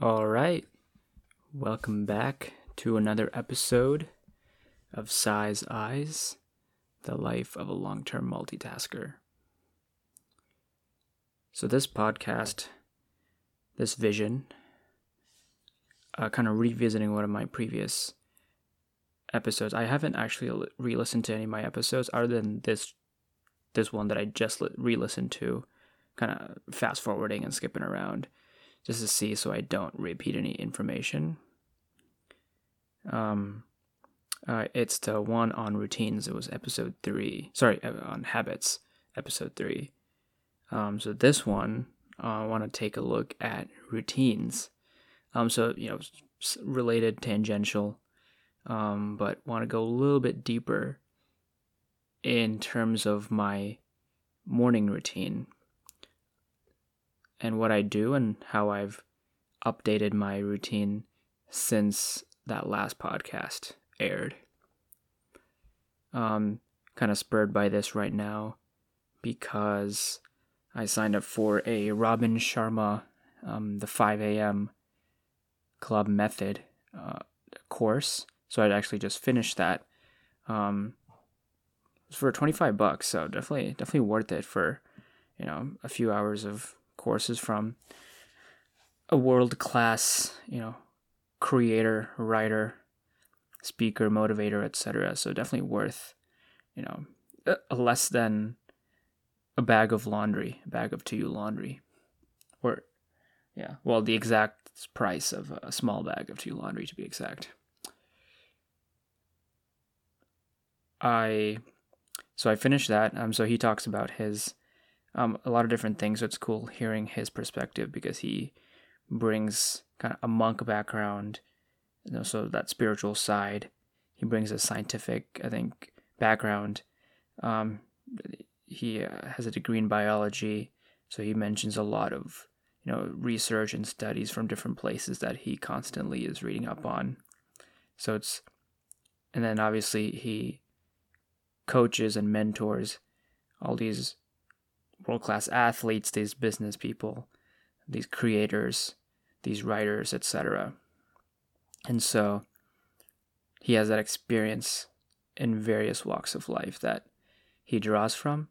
All right. Welcome back to another episode of Size Eyes, the life of a long term multitasker. So, this podcast, this vision, uh, kind of revisiting one of my previous episodes. I haven't actually re listened to any of my episodes other than this this one that I just re listened to, kind of fast forwarding and skipping around just to see so I don't repeat any information. Um, uh, it's the one on routines. It was episode three. Sorry, uh, on habits, episode three. Um, so this one, uh, I want to take a look at routines. Um, so you know, related, tangential, um, but want to go a little bit deeper in terms of my morning routine and what I do and how I've updated my routine since that last podcast aired. Um, kind of spurred by this right now because I signed up for a Robin Sharma, um, the 5 a.m. Club Method uh, course. So I'd actually just finished that. Um, it was for 25 bucks, so definitely definitely worth it for you know a few hours of courses from a world class, you know, creator, writer, speaker, motivator, etc. So definitely worth, you know, less than a bag of laundry, a bag of to you laundry, or yeah, well, the exact price of a small bag of to you laundry to be exact. I so I finished that. Um, so he talks about his um, a lot of different things. So it's cool hearing his perspective because he brings kind of a monk background, you know, so that spiritual side. He brings a scientific, I think, background. Um, he uh, has a degree in biology, so he mentions a lot of you know research and studies from different places that he constantly is reading up on. So it's, and then obviously he coaches and mentors all these world class athletes, these business people, these creators, these writers, etc. And so he has that experience in various walks of life that he draws from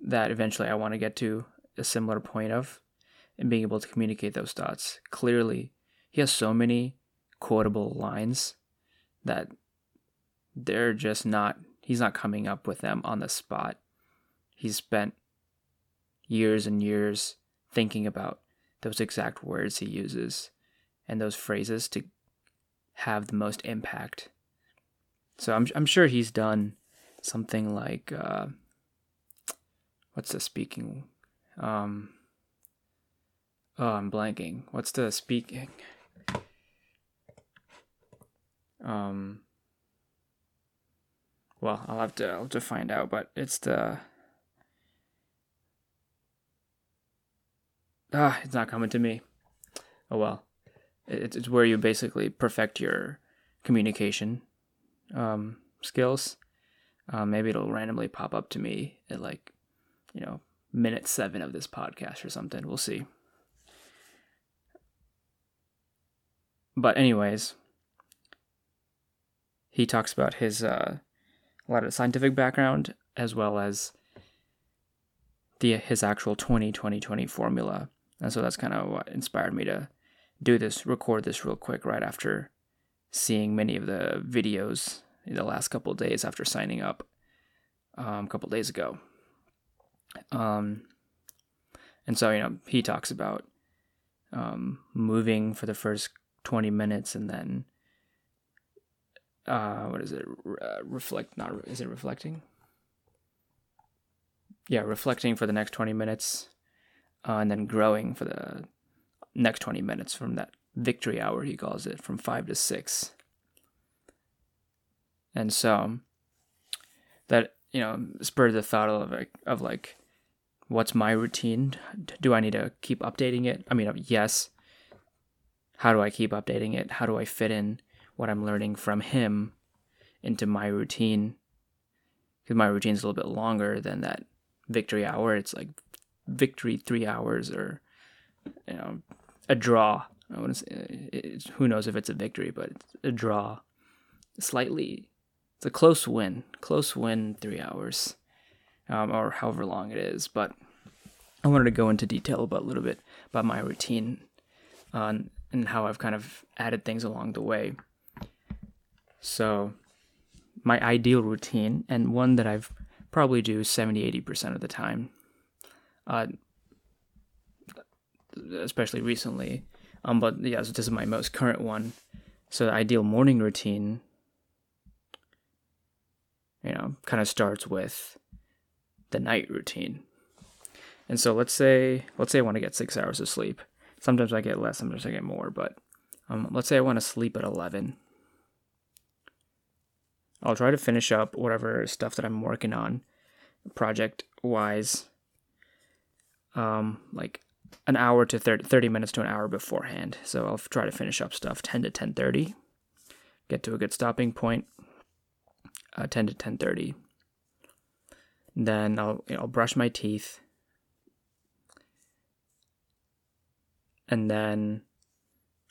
that eventually I want to get to a similar point of and being able to communicate those thoughts clearly. He has so many quotable lines that they're just not he's not coming up with them on the spot. He's spent years and years thinking about those exact words he uses and those phrases to have the most impact. So I'm I'm sure he's done something like uh, what's the speaking um oh I'm blanking. What's the speaking um well I'll have to I'll have to find out but it's the ah, it's not coming to me. Oh well, it's it's where you basically perfect your communication um, skills. Uh, maybe it'll randomly pop up to me at like, you know, minute seven of this podcast or something. We'll see. But anyways, he talks about his uh, a lot of scientific background as well as the his actual 20 20 20 formula and so that's kind of what inspired me to do this, record this real quick right after seeing many of the videos in the last couple days after signing up um, a couple days ago. Um, and so, you know, he talks about um, moving for the first 20 minutes and then, uh, what is it? Uh, reflect, not, is it reflecting? Yeah, reflecting for the next 20 minutes uh, and then growing for the next 20 minutes from that victory hour, he calls it, from 5 to 6. And so that, you know, spurred the thought of like, of like, what's my routine? Do I need to keep updating it? I mean, yes. How do I keep updating it? How do I fit in what I'm learning from him into my routine? Because my routine's a little bit longer than that victory hour. It's like victory three hours or you know a draw I want to say, who knows if it's a victory, but it's a draw. Slightly, it's a close win. Close win, three hours, um, or however long it is. But I wanted to go into detail about a little bit about my routine uh, and how I've kind of added things along the way. So, my ideal routine, and one that I've probably do 70 80% of the time, uh, especially recently. Um, but yeah, so this is my most current one. So, the ideal morning routine, you know, kind of starts with the night routine. And so let's say let's say I want to get six hours of sleep. Sometimes I get less, sometimes I get more, but um, let's say I want to sleep at 11. I'll try to finish up whatever stuff that I'm working on, project wise, um, like an hour to 30, 30 minutes to an hour beforehand. So I'll try to finish up stuff 10 to 10:30, get to a good stopping point, uh, 10 to 10:30. Then I'll you know, I'll brush my teeth, and then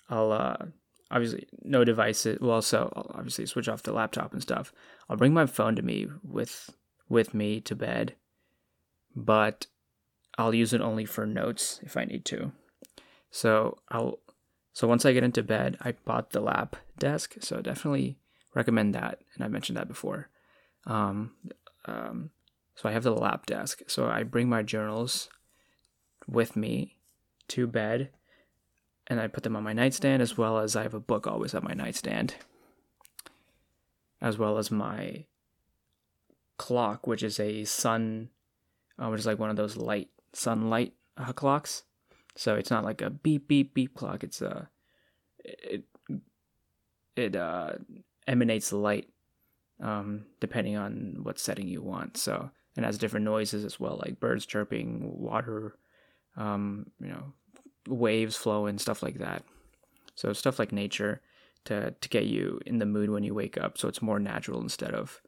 I'll uh, obviously no devices. Well, so I'll obviously switch off the laptop and stuff. I'll bring my phone to me with with me to bed, but I'll use it only for notes if I need to. So I'll so once I get into bed, I bought the lap desk, so definitely recommend that. And I mentioned that before. Um, um, so I have the lap desk. So I bring my journals with me to bed and I put them on my nightstand as well as I have a book always at my nightstand, as well as my clock, which is a sun, uh, which is like one of those light sunlight uh, clocks. So it's not like a beep beep beep clock. It's a it it uh, emanates light um, depending on what setting you want. So and has different noises as well, like birds chirping, water, um, you know, waves flow and stuff like that. So stuff like nature to to get you in the mood when you wake up, so it's more natural instead of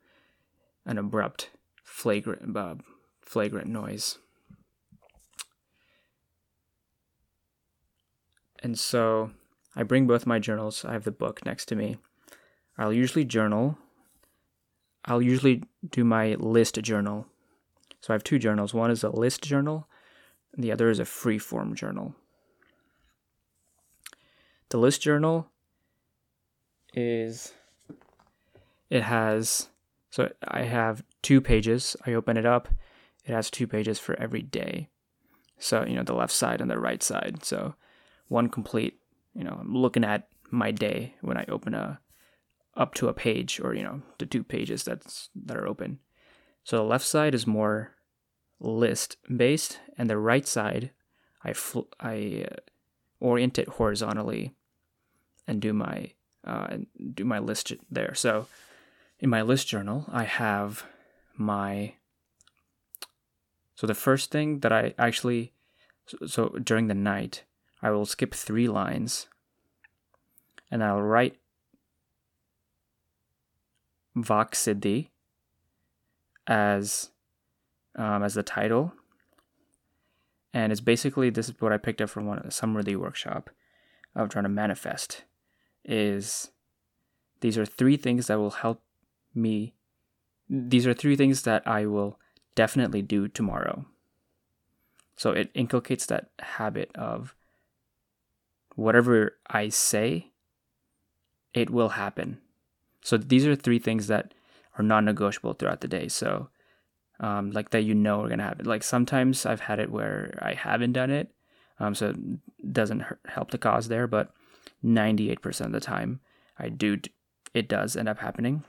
an abrupt, flagrant, uh, flagrant noise. And so I bring both my journals. I have the book next to me. I'll usually journal. I'll usually do my list journal. So I have two journals. One is a list journal, and the other is a free form journal. The list journal is it has so I have two pages. I open it up. It has two pages for every day. So, you know, the left side and the right side. So, one complete, you know, I'm looking at my day when I open a up to a page or, you know, the two pages that's that are open. So, the left side is more list based and the right side I fl- I uh, orient it horizontally and do my uh, do my list there. So in my list journal, I have my so the first thing that I actually so, so during the night I will skip three lines and I'll write Vaksiddhi as um, as the title and it's basically this is what I picked up from one Samriddhi workshop of trying to manifest is these are three things that will help me these are three things that I will definitely do tomorrow. So it inculcates that habit of whatever I say, it will happen. So these are three things that are non-negotiable throughout the day. So um, like that you know are gonna happen. Like sometimes I've had it where I haven't done it, um, so it doesn't help the cause there. But 98% of the time, I do it does end up happening.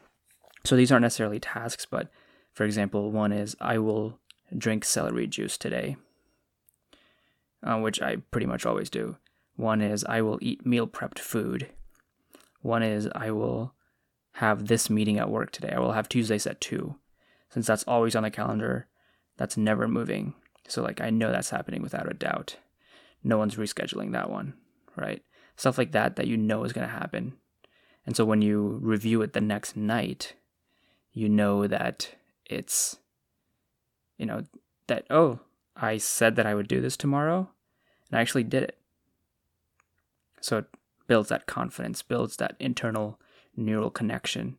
So these aren't necessarily tasks, but for example, one is I will drink celery juice today, uh, which I pretty much always do. One is I will eat meal prepped food. One is I will have this meeting at work today. I will have Tuesdays at 2 since that's always on the calendar, that's never moving. So like I know that's happening without a doubt. No one's rescheduling that one, right? Stuff like that that you know is going to happen. And so when you review it the next night, you know that it's you know that oh, I said that I would do this tomorrow and I actually did it. So it builds that confidence, builds that internal neural connection,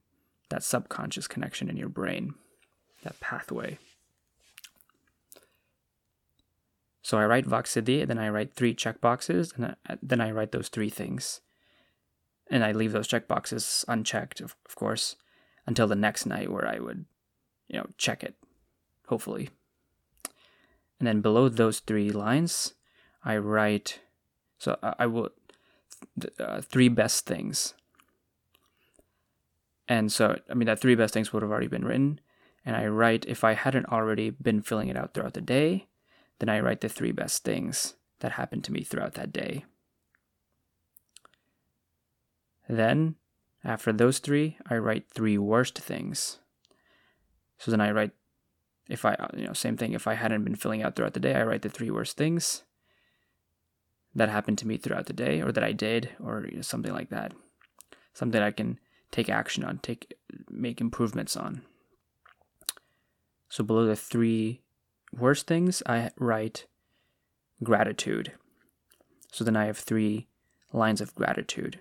that subconscious connection in your brain, that pathway. So I write Vak then I write three checkboxes, and uh, then I write those three things. And I leave those checkboxes unchecked, of, of course, until the next night where I would, you know, check it, hopefully. And then below those three lines, I write, so I will, uh, three best things. And so, I mean, that three best things would have already been written. And I write, if I hadn't already been filling it out throughout the day, then I write the three best things that happened to me throughout that day. Then, after those three, I write three worst things. So then I write, if I, you know, same thing, if I hadn't been filling out throughout the day, I write the three worst things that happened to me throughout the day or that I did or something like that. Something I can take action on, take make improvements on. So below the three worst things, I write gratitude. So then I have three lines of gratitude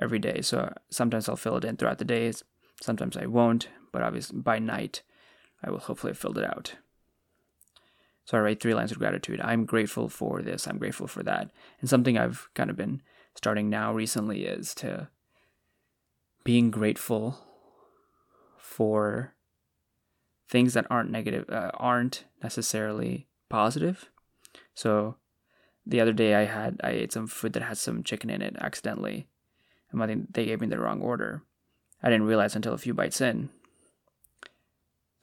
every day. So sometimes I'll fill it in throughout the days, sometimes I won't, but obviously by night I will hopefully have filled it out. So I write three lines of gratitude. I'm grateful for this, I'm grateful for that. And something I've kind of been starting now recently is to being grateful for things that aren't negative, uh, aren't necessarily positive. So the other day I had I ate some food that had some chicken in it accidentally, and I think they gave me the wrong order. I didn't realize until a few bites in.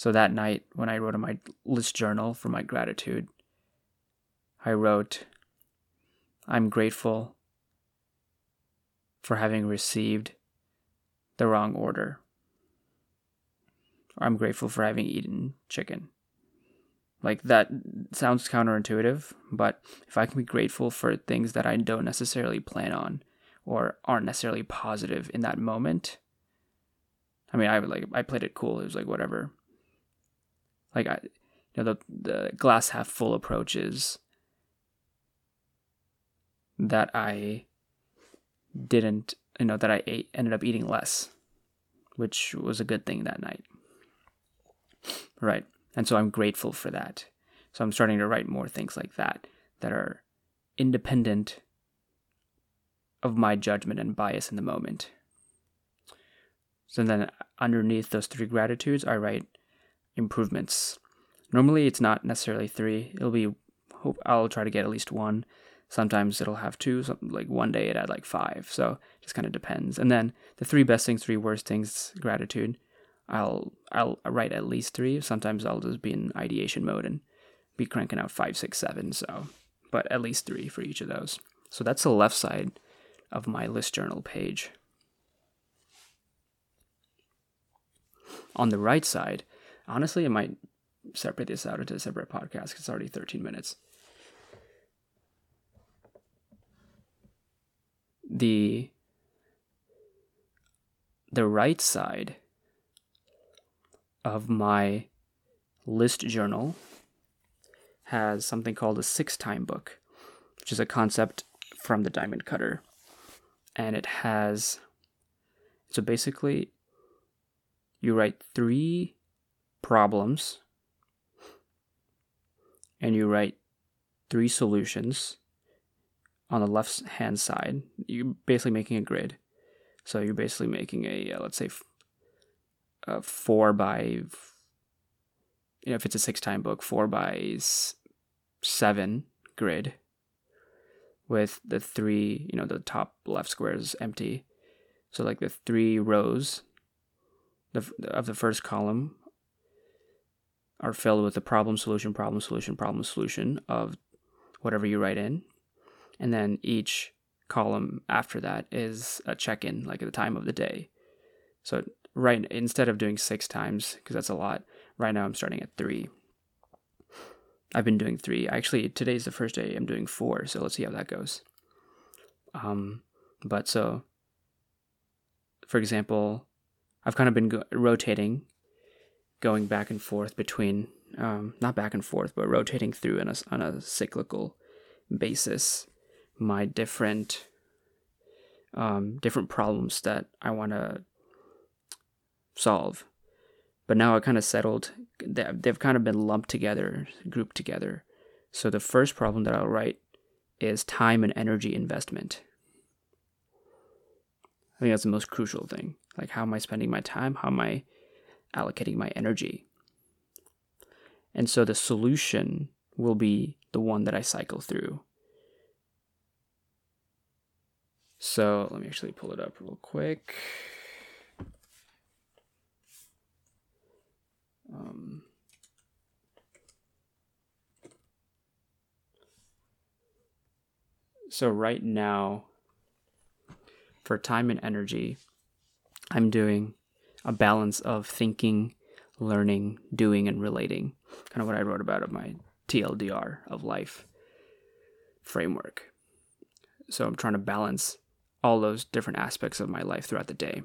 So that night, when I wrote in my list journal for my gratitude, I wrote, I'm grateful for having received the wrong order. I'm grateful for having eaten chicken. Like that sounds counterintuitive, but if I can be grateful for things that I don't necessarily plan on or aren't necessarily positive in that moment, I mean, I like I played it cool. It was like whatever. Like I, you know, the the glass half full approach is that I didn't, you know, that I ate, ended up eating less, which was a good thing that night. Right. And so I'm grateful for that. So I'm starting to write more things like that that are independent of my judgment and bias in the moment. So then underneath those three gratitudes, I write improvements. Normally it's not necessarily three. It'll be I'll try to get at least one. Sometimes it'll have two. Something like one day it had like five. So it just kind of depends. And then the three best things, three worst things, gratitude. I'll I'll write at least three. Sometimes I'll just be in ideation mode and be cranking out five, six, seven. So, but at least three for each of those. So that's the left side of my list journal page. On the right side, honestly, I might separate this out into a separate podcast. It's already 13 minutes. The the right side of my list journal has something called a six time book, which is a concept from the diamond cutter. And it has, so basically, you write three problems and you write three solutions on the left hand side. You're basically making a grid. So you're basically making a, uh, let's say, a four by, you know, if it's a six time book, four by seven grid with the three, you know, the top left square is empty. So like the three rows of the first column are filled with the problem solution, problem solution, problem solution of whatever you write in. And then each column after that is a check in, like at the time of the day. So right instead of doing six times because that's a lot right now i'm starting at three i've been doing three actually today's the first day i'm doing four so let's see how that goes um but so for example i've kind of been go- rotating going back and forth between um, not back and forth but rotating through on a, on a cyclical basis my different um, different problems that I want to solve. But now I kind of settled. They've kind of been lumped together, grouped together. So the first problem that I'll write is time and energy investment. I think that's the most crucial thing. Like, how am I spending my time? How am I allocating my energy? And so the solution will be the one that I cycle through. So let me actually pull it up real quick. Um, so right now, for time and energy, I'm doing a balance of thinking, learning, doing, and relating. Kind of what I wrote about of my TLDR of life framework. So I'm trying to balance all those different aspects of my life throughout the day.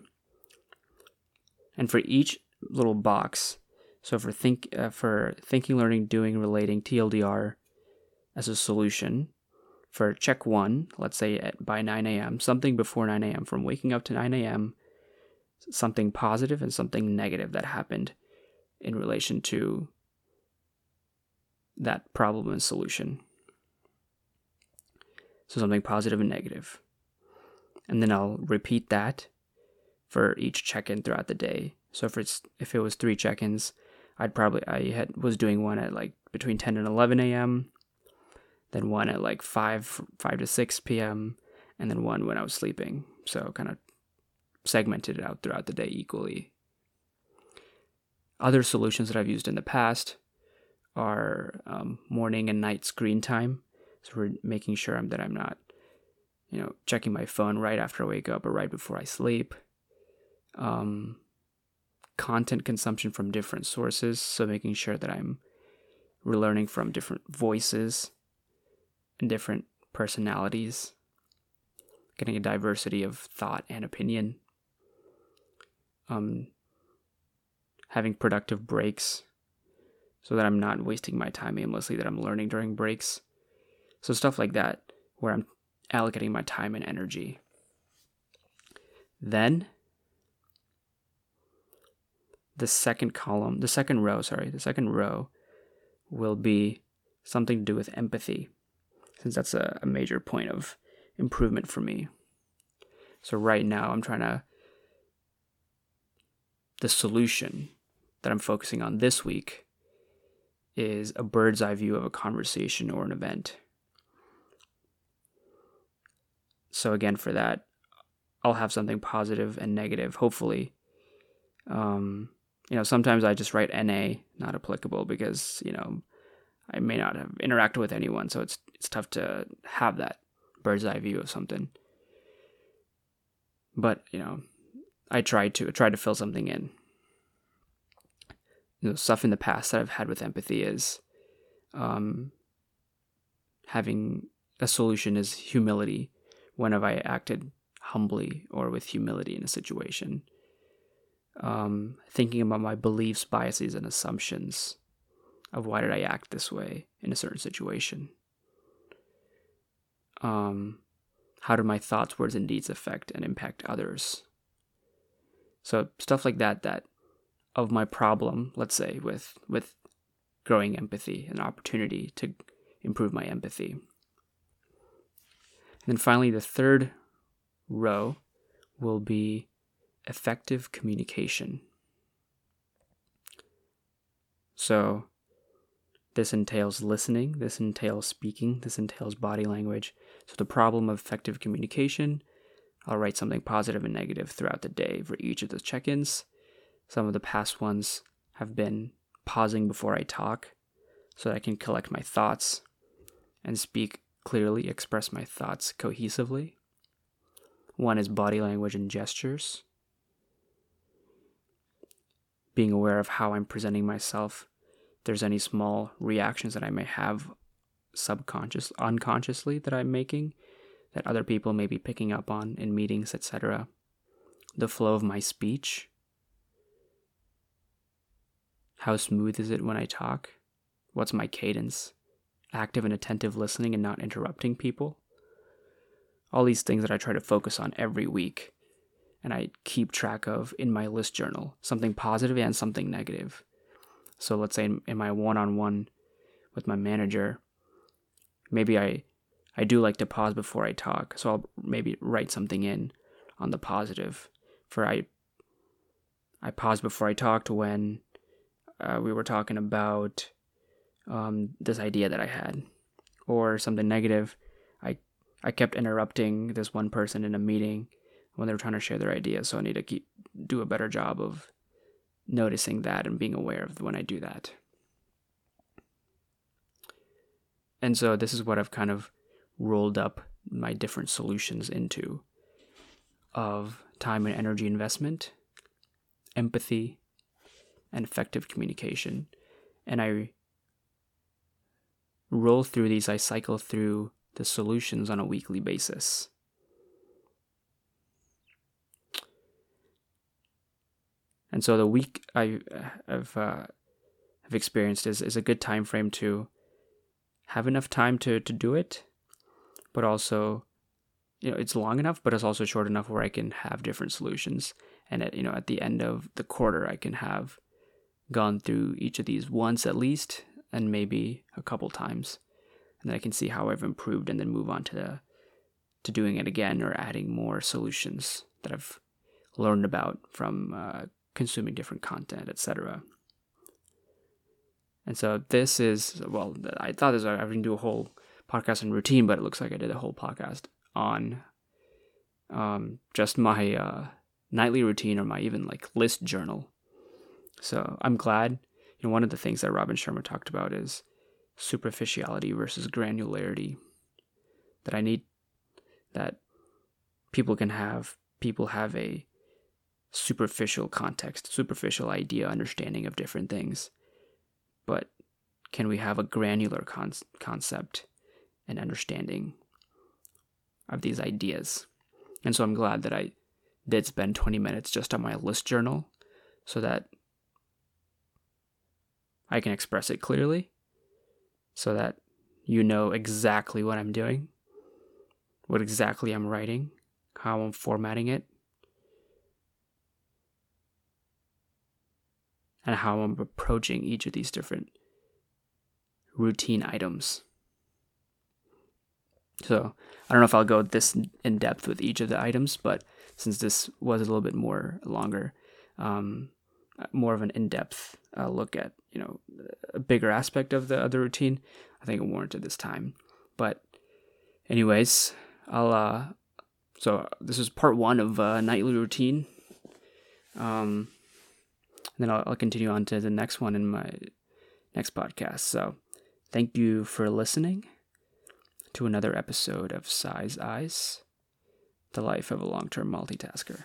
And for each little box, so for think uh, for thinking, learning, doing, relating, TLDR as a solution, for check one, let's say at by 9 a.m., something before 9 a.m., from waking up to 9 a.m., something positive and something negative that happened in relation to that problem and solution. So something positive and negative. And then I'll repeat that for each check-in throughout the day. So if it's if it was three check-ins, I'd probably I had was doing one at like between 10 and 11 a.m., then one at like 5 5 to 6 p.m., and then one when I was sleeping. So kind of segmented it out throughout the day equally. Other solutions that I've used in the past are um, morning and night screen time. So we're making sure that I'm not, you know, checking my phone right after I wake up or right before I sleep. Um, content consumption from different sources. So making sure that I'm relearning from different voices and different personalities, getting a diversity of thought and opinion um, having productive breaks so that I'm not wasting my time aimlessly, that I'm learning during breaks. So, stuff like that, where I'm allocating my time and energy. Then, the second column, the second row, sorry, the second row will be something to do with empathy, since that's a, a major point of improvement for me. So, right now, I'm trying to the solution that I'm focusing on this week is a bird's eye view of a conversation or an event. So, again, for that, I'll have something positive and negative, hopefully. Um, you know, sometimes I just write NA, not applicable, because, you know, I may not have interacted with anyone, so it's it's tough to have that bird's eye view of something. But, you know, I tried to tried to fill something in. You know, stuff in the past that I've had with empathy is um, having a solution is humility. When have I acted humbly or with humility in a situation? Um, thinking about my beliefs, biases, and assumptions of why did I act this way in a certain situation. Um, how do my thoughts, words, and deeds affect and impact others? So stuff like that that of my problem, let's say with with growing empathy, an opportunity to improve my empathy. And then finally the third row will be effective communication. So this entails listening, this entails speaking, this entails body language. So the problem of effective communication I'll write something positive and negative throughout the day for each of those check ins. Some of the past ones have been pausing before I talk so that I can collect my thoughts and speak clearly, express my thoughts cohesively. One is body language and gestures. Being aware of how I'm presenting myself, there's any small reactions that I may have subconscious unconsciously that I'm making that other people may be picking up on in meetings, etc. The flow of my speech. How smooth is it when I talk? What's my cadence? Active and attentive listening and not interrupting people. all these things that I try to focus on every week and I keep track of in my list journal, something positive and something negative. So let's say in, my one-on-one with my manager, maybe I I do like to pause before I talk. So I'll maybe write something in on the positive for I I paused before I talked when uh, we were talking about um, this idea that I had, or something negative. I I kept interrupting this one person in a meeting when they were trying to share their ideas, so I need to keep do a better job of noticing that and being aware of when I do that. And so this is what I've kind of rolled up my different solutions into of time and energy investment, empathy, and effective communication. And I roll through these, I cycle through the solutions on a weekly basis. And so the week I, have uh, have experienced is, is a good time frame to have enough time to, to do it, but also you know it's long enough but it's also short enough where i can have different solutions. And at you know at the end of the quarter i can have gone through each of these once at least and maybe a couple times. And then i can see how i've improved and then move on to the to doing it again or adding more solutions that i've learned about from uh, consuming different content etc and so this is well i thought this i to do a whole podcast on routine but it looks like i did a whole podcast on um, just my uh, nightly routine or my even like list journal. So I'm glad. You know, one of the things that Robin Sharma talked about is superficiality versus granularity. That I need that people can have people have a superficial context, superficial idea, understanding of different things. But can we have a granular con- concept and understanding of these ideas. And so I'm glad that I did spend 20 minutes just on my list journal so that I can express it clearly, so that you know exactly what I'm doing, what exactly I'm writing, how I'm formatting it, and how I'm approaching each of these different routine items. So I don't know if I'll go this in depth with each of the items, but since this was a little bit more longer, um, more of an in-depth uh, look at you know a bigger aspect of the other routine, I think it warranted this time. But anyways, I'll uh, so this is part one of uh, nightly routine. Um, and then I'll, I'll continue on to the next one in my next podcast. So thank you for listening to another episode of Size Eyes, the life of a long term multitasker.